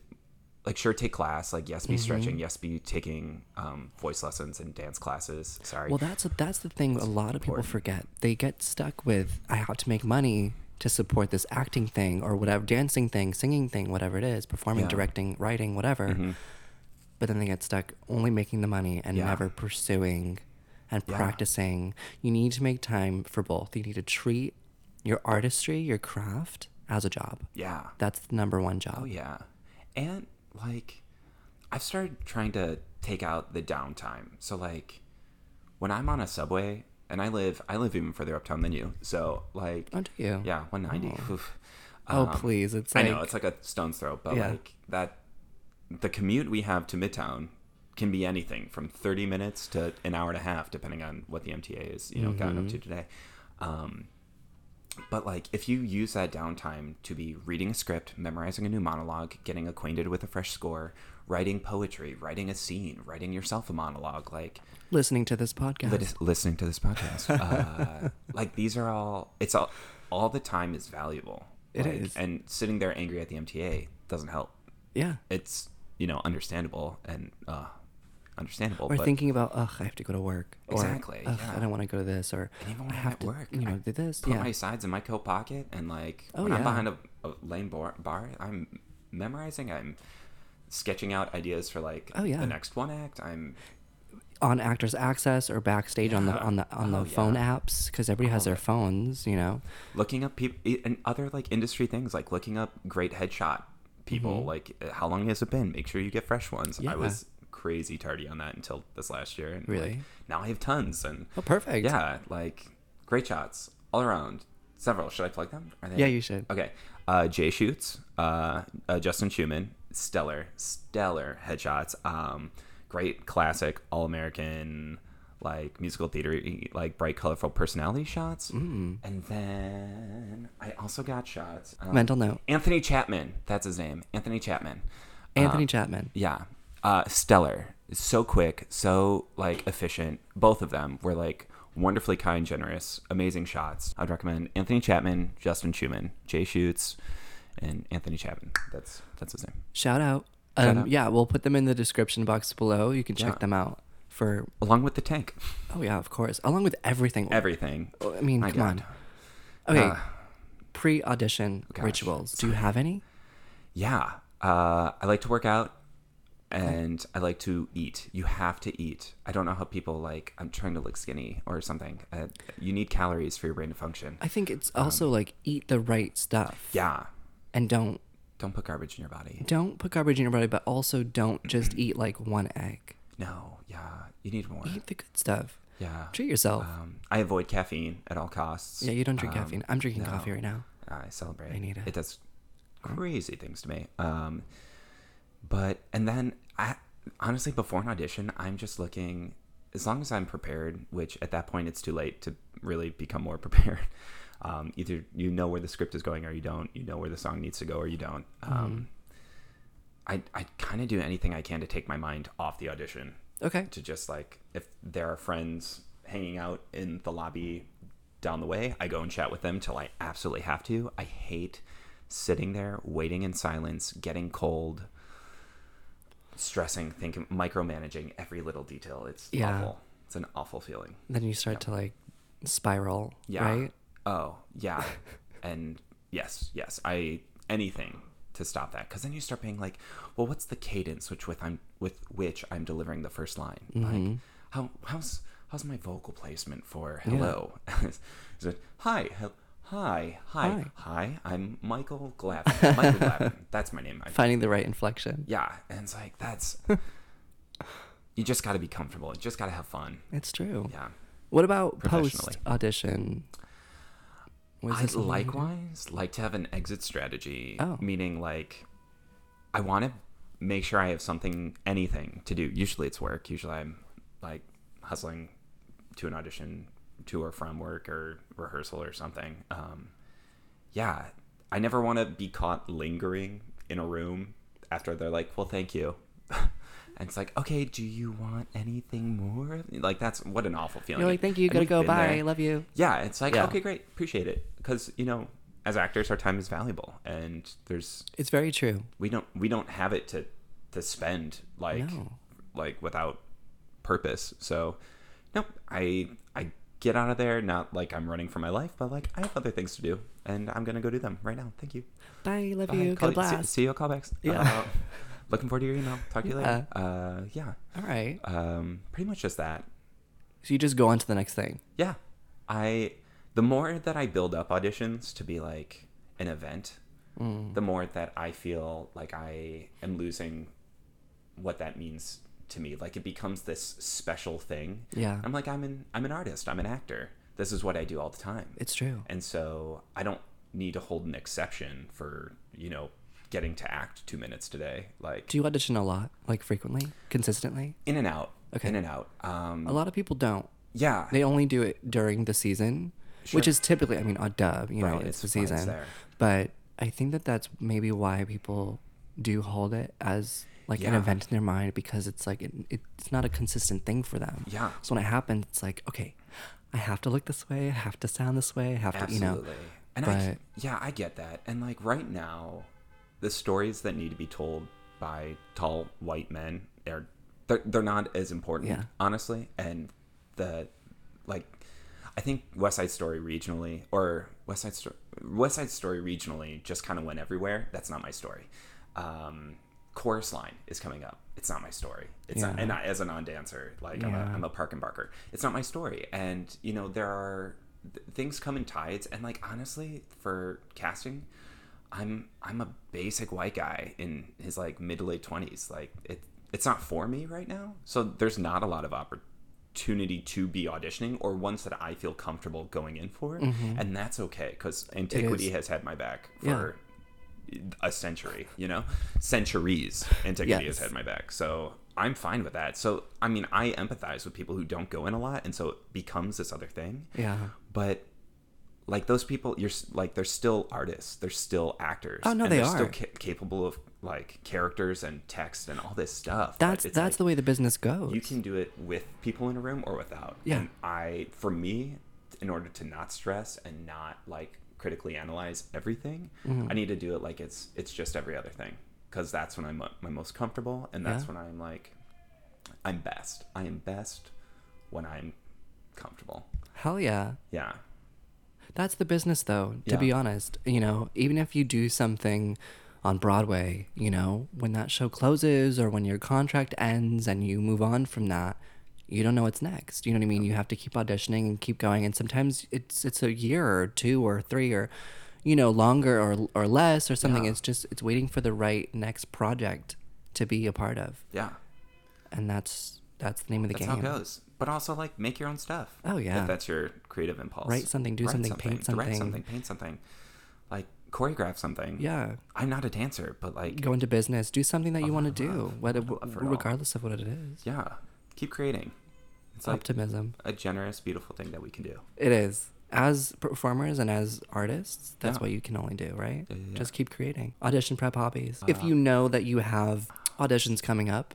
like sure take class, like yes be Mm-hmm. stretching, yes be taking um, voice lessons and dance classes. Sorry. Well, that's that's the thing. A lot of people forget. They get stuck with I have to make money to support this acting thing or whatever, dancing thing, singing thing, whatever it is, performing, Yeah. directing, writing, whatever. Mm-hmm. But then they get stuck only making the money and Yeah. never pursuing and Yeah. practicing. You need to make time for both. You need to treat your artistry, your craft, as a job. yeah. That's the number one job. Oh yeah. And like I've started trying to take out the downtime. So like when I'm on a subway and I live I live even further uptown than you. So like Oh, do you? Yeah, 190. Oh, Um, please. It's I like, know it's like a stone's throw, but Yeah. like that, the commute we have to Midtown can be anything from 30 minutes to an hour and a half, depending on what the MTA is, you know, gotten Mm-hmm. up to today. Um, but like, if you use that downtime to be reading a script, memorizing a new monologue, getting acquainted with a fresh score, writing poetry, writing a scene, writing yourself a monologue, like listening to this podcast. lit- listening to this podcast. Uh, like these are all. It's all. All the time is valuable. It It is, and sitting there angry at the MTA doesn't help. yeah. It's you know understandable and uh, understandable. Or but thinking about, ugh, I have to go to work. Or, Exactly, Ugh, yeah. I don't want to go to this. Or and even I when I'm have at to, work, you know, I do this. put Yeah. my sides in my coat pocket, and like Oh, when I'm yeah. behind a, a lane bar, bar, I'm memorizing. I'm sketching out ideas for like Oh, yeah. the next one act. I'm on Actors Access or backstage on the on the on the Oh, phone yeah. apps because everybody has their phones. You know. looking up people and other like industry things like looking up great headshot people Mhm. like uh, how long has it been make sure you get fresh ones Yeah. i was crazy tardy on that until this last year and like, Really? now i have tons and Oh, perfect. yeah like great shots all around several should i plug them Are they Yeah, you should. okay uh jay shoots uh, uh justin schumann stellar stellar headshots um great classic all-american like musical theater like bright colorful personality shots Mm. and then I also got shots. um, Mental note. Anthony Chapman. That's his name. Anthony Chapman. Anthony Uh, Chapman. Yeah. Uh, stellar. So quick. So like efficient. Both of them were like wonderfully kind, generous, amazing shots. I'd recommend Anthony Chapman, Justin Schumann, Jay Shoots, and Anthony Chapman. That's that's his name. Shout out. Shout Um, out. Yeah, we'll put them in the description box below. You can check Yeah. them out for. Along with the tank, Oh yeah, of course. Along with everything. everything. I mean, My come God. on. Okay, Uh, pre-audition gosh. rituals. Do you have any? Yeah. Uh, I like to work out and I like to eat. You have to eat. I don't know how people like, I'm trying to look skinny or something. Uh, you need calories for your brain to function. I think it's also like eat the right stuff. Yeah. And don't Don't put garbage in your body. don't put garbage in your body, but also don't just eat like one egg. No. Yeah. You need more. Eat the good stuff. Yeah. Treat yourself. Um, I avoid caffeine at all costs. yeah, you don't drink Um, caffeine. I'm drinking no. coffee right now. I celebrate. I need it. It does crazy things to me. Um, but and then I honestly before an audition, I'm just looking. As long as I'm prepared, which at that point it's too late to really become more prepared. Um, either you know where the script is going or you don't. You know where the song needs to go or you don't. Um, I I kind of do anything I can to take my mind off the audition Okay. to just like if there are friends hanging out in the lobby down the way, I go and chat with them till I absolutely have to. I hate sitting there waiting in silence, getting cold, stressing, thinking, micromanaging every little detail. It's Yeah. awful. It's an awful feeling. Then you start to like spiral, Yeah. right? Oh, yeah. and yes, yes. I anything to stop that because then you start being like, well, what's the cadence which with I'm with which I'm delivering the first line? Mm-hmm. Like, how how's how's my vocal placement for hello? Is it hi, hi, hi, Hi. hi? I'm Michael Glavin. Michael Glavin. That's my name. I, Finding the right inflection. yeah, and it's like that's. you just got to be comfortable. You just got to have fun. It's true. Yeah. What about post audition? Was I'd this something you do? likewise like to have an exit strategy. Oh. Meaning, like, I want to make sure I have something, anything to do. Usually it's work. Usually I'm like hustling to an audition, to or from work or rehearsal or something. Um, yeah, I never want to be caught lingering in a room after they're like, well, thank you. And it's like, okay, do you want anything more? Like that's what an awful feeling. You're like, thank you, gotta go, bye, there. love you. Yeah, it's like Yeah. okay, great, appreciate it, because you know, as actors, our time is valuable, and there's It's very true. we don't we don't have it to to spend like No. like without purpose. So, nope, I I get out of there not like I'm running for my life, but like I have other things to do, and I'm gonna go do them right now. Thank you. Bye, love Bye. you. Call Go you- see, blast. see you at callbacks. Yeah. Uh, looking forward to your email. Talk to you later. Uh, yeah. All right. Um, pretty much just that. So you just go on to the next thing. Yeah. I the more that I build up auditions to be like an event, Mm. the more that I feel like I am losing what that means to me. Like it becomes this special thing. Yeah. I'm like I'm an I'm an artist. I'm an actor. This is what I do all the time. It's true. And so I don't need to hold an exception for, you know, getting to act 2 minutes today. Like Do you audition a lot, like frequently, consistently? in and out. Okay. In and out. Um A lot of people don't. yeah. They only do it during the season, which is typically, I mean, a dub, you know, Right, it's the it's it's season. there. But I think that that's maybe why people do hold it as like an event in their mind because it's like it, it's not a consistent thing for them. Yeah. So when it happens, it's like okay, I have to look this way, I have to sound this way, I have to, you know. Absolutely. And I, yeah, I get that. And like right now, the stories that need to be told by tall white men are they're, they're not as important, Yeah. honestly. And the like, I think West Side Story regionally or West Side Story West Side Story regionally just kind of went everywhere. That's not my story. Um, Chorus Line is coming up. It's not my story. It's not, and I, as a non-dancer, like I'm, a, Yeah. I'm a park and barker. It's not my story. And you know there are th- things come in tides. And like honestly, for casting, I'm I'm a basic white guy in his like mid to late twenties. Like it it's not for me right now. So there's not a lot of opportunity to be auditioning or ones that I feel comfortable going in for, and that's okay because Antiquity Mm-hmm. has had my back Yeah. for a century. You know, centuries. Antiquity has had my back, so I'm fine with that. So I mean, I empathize with people who don't go in a lot, and so it becomes this other thing Yeah. but like those people you're like they're still artists they're still actors Oh, no, and they they're still ca- capable of like characters and text and all this stuff That's that's like, the way the business goes. you can do it with people in a room or without Yeah. and i for me in order to not stress and not like critically analyze everything Mm-hmm. i need to do it like it's it's just every other thing because that's when i'm my most comfortable and that's Yeah. when i'm like i'm best i am best when i'm comfortable Hell yeah. yeah That's the business, though, to Yeah. be honest. You know, even if you do something on Broadway, you know, when that show closes or when your contract ends and you move on from that, you don't know what's next. You know what I mean? You have to keep auditioning and keep going. And sometimes it's it's a year or two or three or, you know, longer or or less or something. Yeah. It's just it's waiting for the right next project to be a part of, yeah and that's that's the name of the That's game. how it goes. But also like make your own stuff. Oh, yeah. If that's your creative impulse. Write something, do something, paint something, Write something. something, paint something. Like choreograph something. Yeah. I'm not a dancer, but like go into business, do something that you want to do, love- whether, I love it all. regardless of what it is. yeah, keep creating. It's like Optimism. a generous, beautiful thing that we can do. It is. As performers and as artists, that's Yeah. what you can only do, right? Yeah. Just keep creating. Audition prep hobbies. if Uh, you know that you have auditions coming up,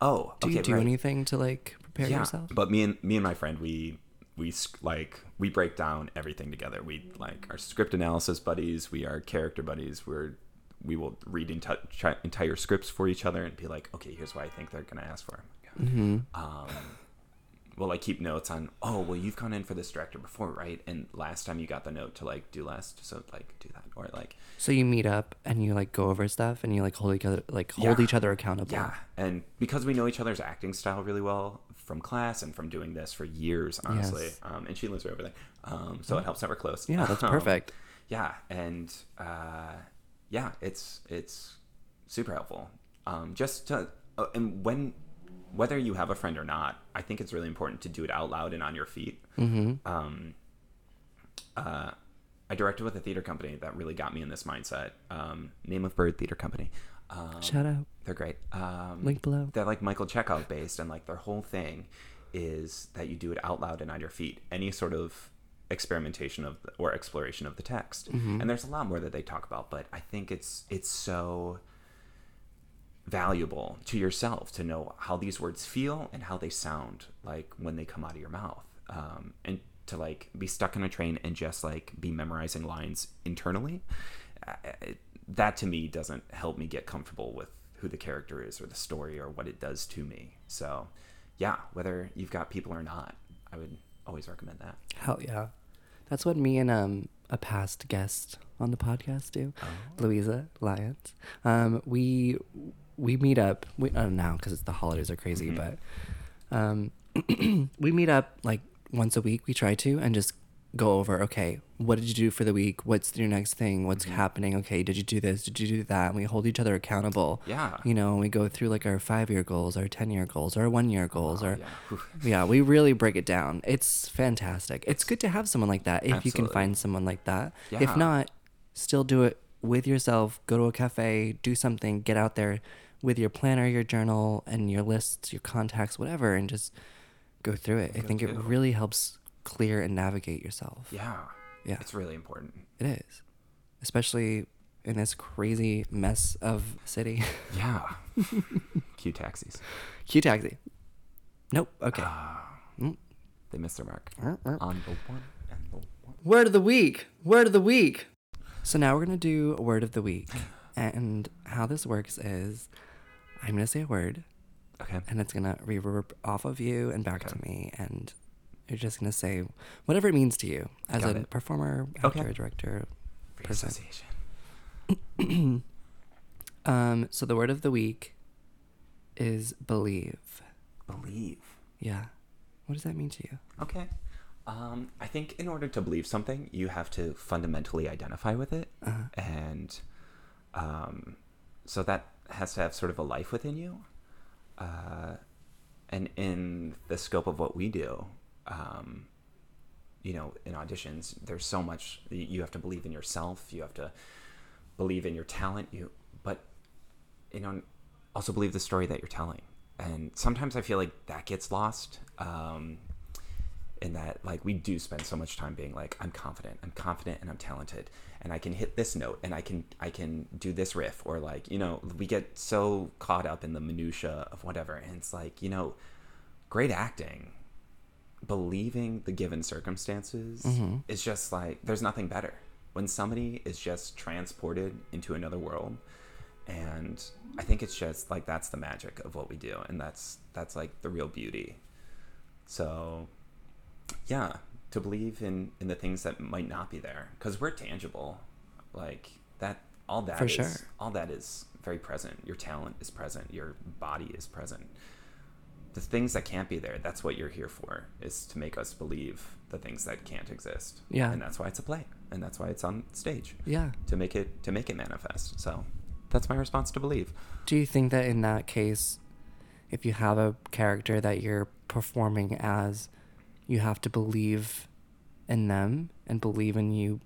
Oh, do okay, you do right. anything to like prepare yeah, yourself? But me and me and my friend, we we like we break down everything together. We like our script analysis buddies. We are character buddies. We're we will read enti- tri- entire scripts for each other and be like, okay, here's what I think they're gonna ask for. hmm um, we'll like keep notes on oh well you've gone in for this director before right and last time you got the note to like do less so like do that or like So you meet up and you like go over stuff and you like hold each other like hold Yeah. each other accountable. yeah and because we know each other's acting style really well from class and from doing this for years honestly Yes. um, and she lives right over there um, so it helps that we're close Yeah, that's Um, perfect. yeah and uh, yeah it's it's super helpful um, just to uh, and when whether you have a friend or not i think it's really important to do it out loud and on your feet hmm um, uh, I directed with a theater company that really got me in this mindset. Um, Name of Bird Theater Company. Um, Shout out. They're great. Um, Link below. They're like Michael Chekhov based, and like their whole thing is that you do it out loud and on your feet. Any sort of experimentation of or exploration of the text, Mhm. and there's a lot more that they talk about. But I think it's it's so valuable to yourself to know how these words feel and how they sound like when they come out of your mouth um, and to like be stuck in a train and just like be memorizing lines internally uh, it, that to me doesn't help me get comfortable with who the character is or the story or what it does to me so yeah whether you've got people or not i would always recommend that Hell yeah. That's what me and um a past guest on the podcast do, Louisa Lyons. Um, we we meet up. We now because the holidays are crazy, Mhm. but um, we meet up like once a week. We try to and just go over. Okay, what did you do for the week? What's your next thing? What's Mhm. happening? Okay, did you do this? Did you do that? And we hold each other accountable. yeah You know, we go through like our five year goals, our ten year goals, our one year goals, Oh, our yeah. Yeah, we really break it down. It's fantastic. It's good to have someone like that if you can find someone like that. Yeah. If not, still do it with yourself. Go to a cafe, do something, get out there with your planner, your journal, and your lists, your contacts, whatever, and just go through it. I Go think it really helps clear and navigate yourself. yeah Yeah. it's really important It is. Especially in this crazy mess of city. yeah cue taxis Q taxi. Nope. Okay. Ah, Mm. they missed their mark Uh, uh. on the one and the one. Word of the week. Word of the week. So now we're going to do a word of the week. And how this works is I'm going to say a word Okay. and it's going to reverb off of you and back to me. And you're just going to say whatever it means to you as Got a it. performer, Okay. actor, director. Free Person. Um, so the word of the week is believe. Believe. Yeah. What does that mean to you? Okay. Um, I think in order to believe something, you have to fundamentally identify with it, Uh, and um, so that has to have sort of a life within you. Uh, and in the scope of what we do, um, you know, in auditions, there's so much you have to believe in yourself. You have to believe in your talent. You, but you know, also believe the story that you're telling. And sometimes I feel like that gets lost. Um, in that like we do spend so much time being like i'm confident i'm confident and i'm talented and i can hit this note and i can i can do this riff or like you know we get so caught up in the minutia of whatever and it's like you know great acting believing the given circumstances mm-hmm. is just like there's nothing better. When somebody is just transported into another world and i think it's just like that's the magic of what we do and that's that's like the real beauty. So yeah to believe in in the things that might not be there because we're tangible. Like that all that For is- sure. all that is very present. Your talent is present. Your body is present the things that can't be there that's what you're here for is to make us believe the things that can't exist Yeah. and that's why it's a play and that's why it's on stage Yeah. to make it to make it manifest so that's my response to believe Do you think that in that case, if you have a character that you're performing as, you have to believe in them and believe in you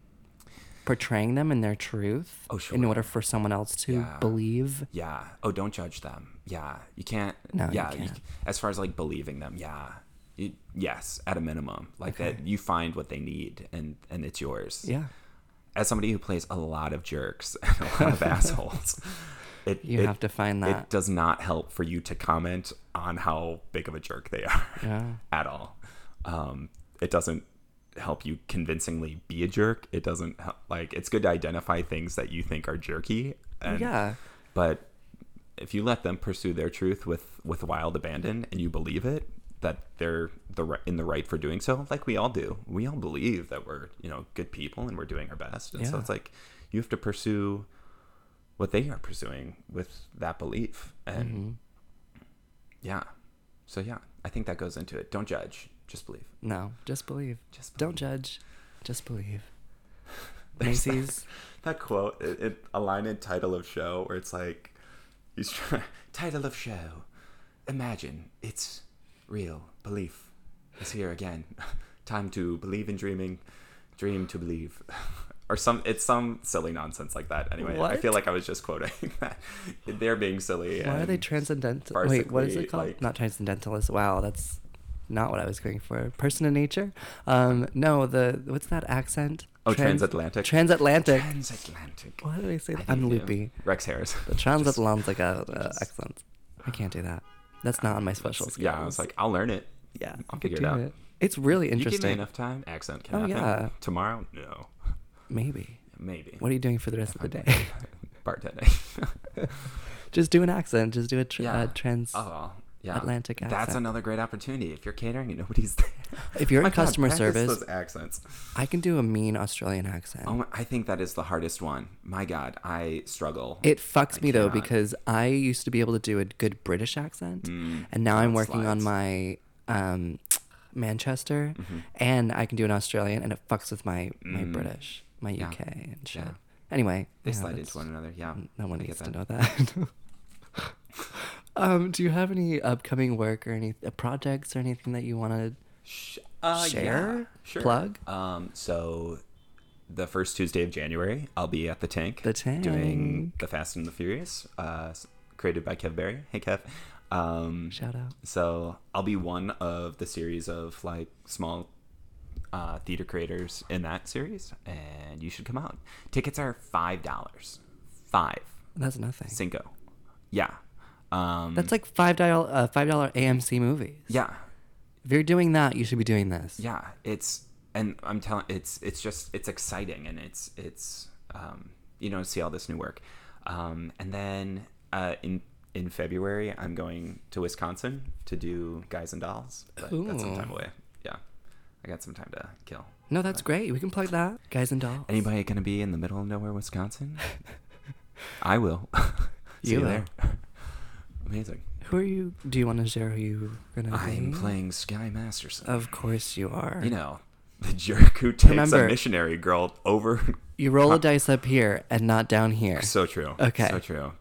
portraying them in their truth Oh, sure. in order for someone else to Yeah. believe? yeah oh don't judge them yeah you can't No, you can't. as far as like believing them yeah you, yes at a minimum like Okay. that you find what they need and and it's yours Yeah. as somebody who plays a lot of jerks and a lot of assholes it, You it- have to find that. it does not help for you to comment on how big of a jerk they are Yeah. at all um, it doesn't help you convincingly be a jerk. It doesn't help, like it's good to identify things that you think are jerky and yeah. but if you let them pursue their truth with with wild abandon and you believe it that they're the in the right for doing so like we all do. We all believe that we're you know good people and we're doing our best. And so it's like you have to pursue what they are pursuing with that belief. And Mm-hmm. yeah. So yeah i think that goes into it. Don't judge just believe No, just believe. Just Don't judge. Just believe. There's that- Macy's. that quote it, it a line in title of show where it's like he's trying title of show imagine it's real belief is here again time to believe in dreaming dream to believe or some it's some silly nonsense like that anyway i feel like i was just quoting that they're being silly Why are they transcendental? Wait, what is it called? like- Not transcendentalist. Wow, that's not what I was going for. Person in nature? Um, no, the what's that accent? Oh, Trans- transatlantic? Transatlantic. transatlantic Why did I say I that? I'm you. loopy. rex harris The transatlantic uh, just- accent. I can't do that. That's not on my special skills. yeah i was like i'll learn it yeah, I'll I figure it out. It's really you give me interesting. enough time accent can Oh, happen. yeah. tomorrow no Maybe. maybe What are you doing for the rest of the day? bartending just do an accent. Just do a tr- Yeah. uh, trans. Oh, yeah. Atlantic That's another great opportunity. If you're catering and nobody's there. If you're in God, customer practice service, accents. I can do a mean Australian accent. Oh, my- I think that is the hardest one. My God, I struggle. It fucks I me though because I used to be able to do a good British accent, Mm, and now I'm working on my um, Manchester, Mm-hmm. and I can do an Australian, and it fucks with my my Mm. British, my Yeah. UK and shit. Yeah. Anyway, They yeah, slide into one another. Yeah. No one I needs to know that. um, do you have any upcoming work or any uh, projects or anything that you want to Sh- uh, Share? yeah, sure. Plug? Um, so the first Tuesday of January, I'll be at the Tank. The Tank. Doing The Fast and the Furious, uh, created by Kev Barry. Hey, Kev. Um, shout out? So I'll be one of the series of like small uh, theater creators in that series, and you should come out. Tickets are five dollars, five That's nothing. cinco. Yeah, um, That's like five dollar uh, five dollar AMC movies. yeah, If you're doing that, you should be doing this. yeah. It's and I'm telling it's it's just it's exciting and it's it's um, you know see all this new work, um, and then uh, in. In February, I'm going to Wisconsin to do Guys and Dolls, but that's some time away. Yeah, I got some time to kill. No, that's great. We can plug that, guys and dolls. Anybody gonna be in the middle of nowhere, Wisconsin? I will. See You you, there. Amazing. Who are you? Do you want to share who you're gonna be? I'm playing Sky Masterson. Of course you are. you know, the jerk who takes Remember- a missionary girl over. you roll a dice up here and not down here. So true. Okay. So true.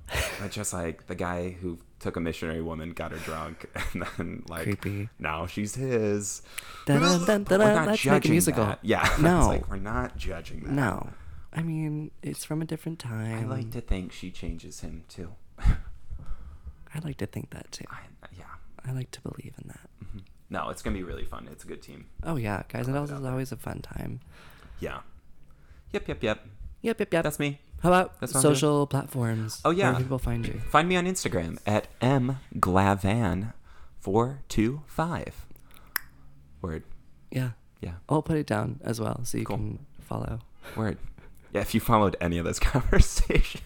But just like the guy who took a missionary woman, got her drunk, and then like Creepy. now she's his. Dun, we're not Let's judging musical. that. Yeah. No. it's like we're not judging that. No. I mean, it's from a different time. I like to think she changes him too. I like to think that too. I, yeah. I like to believe in that. Mm-hmm. no, it's gonna be really fun. It's a good team. Oh yeah, guys, and also is always a fun time. Yeah. Yep, yep, yep. Yep, yep, yep. That's me. How about That sounds good. social platforms? Oh, yeah. Where people find you? Find me on Instagram at mglavan425. Word. Yeah, Yeah. I'll put it down as well so you Cool. can follow. Word. Yeah, if you followed any of this conversation.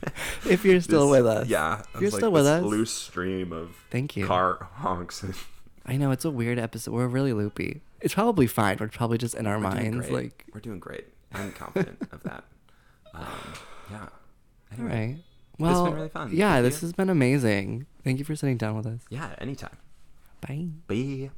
If you're still this- with us. Yeah. If you're it's still like with us. Loose stream of Thank you. car honks. I know it's a weird episode. We're really loopy. It's probably fine. We're probably just in our We're minds. Like, we're doing great. I'm confident of that. Um, yeah. all Anyway. right. Well, been really fun. Yeah, Thank this you. has been amazing. Thank you for sitting down with us. Yeah, anytime. Bye. Bye.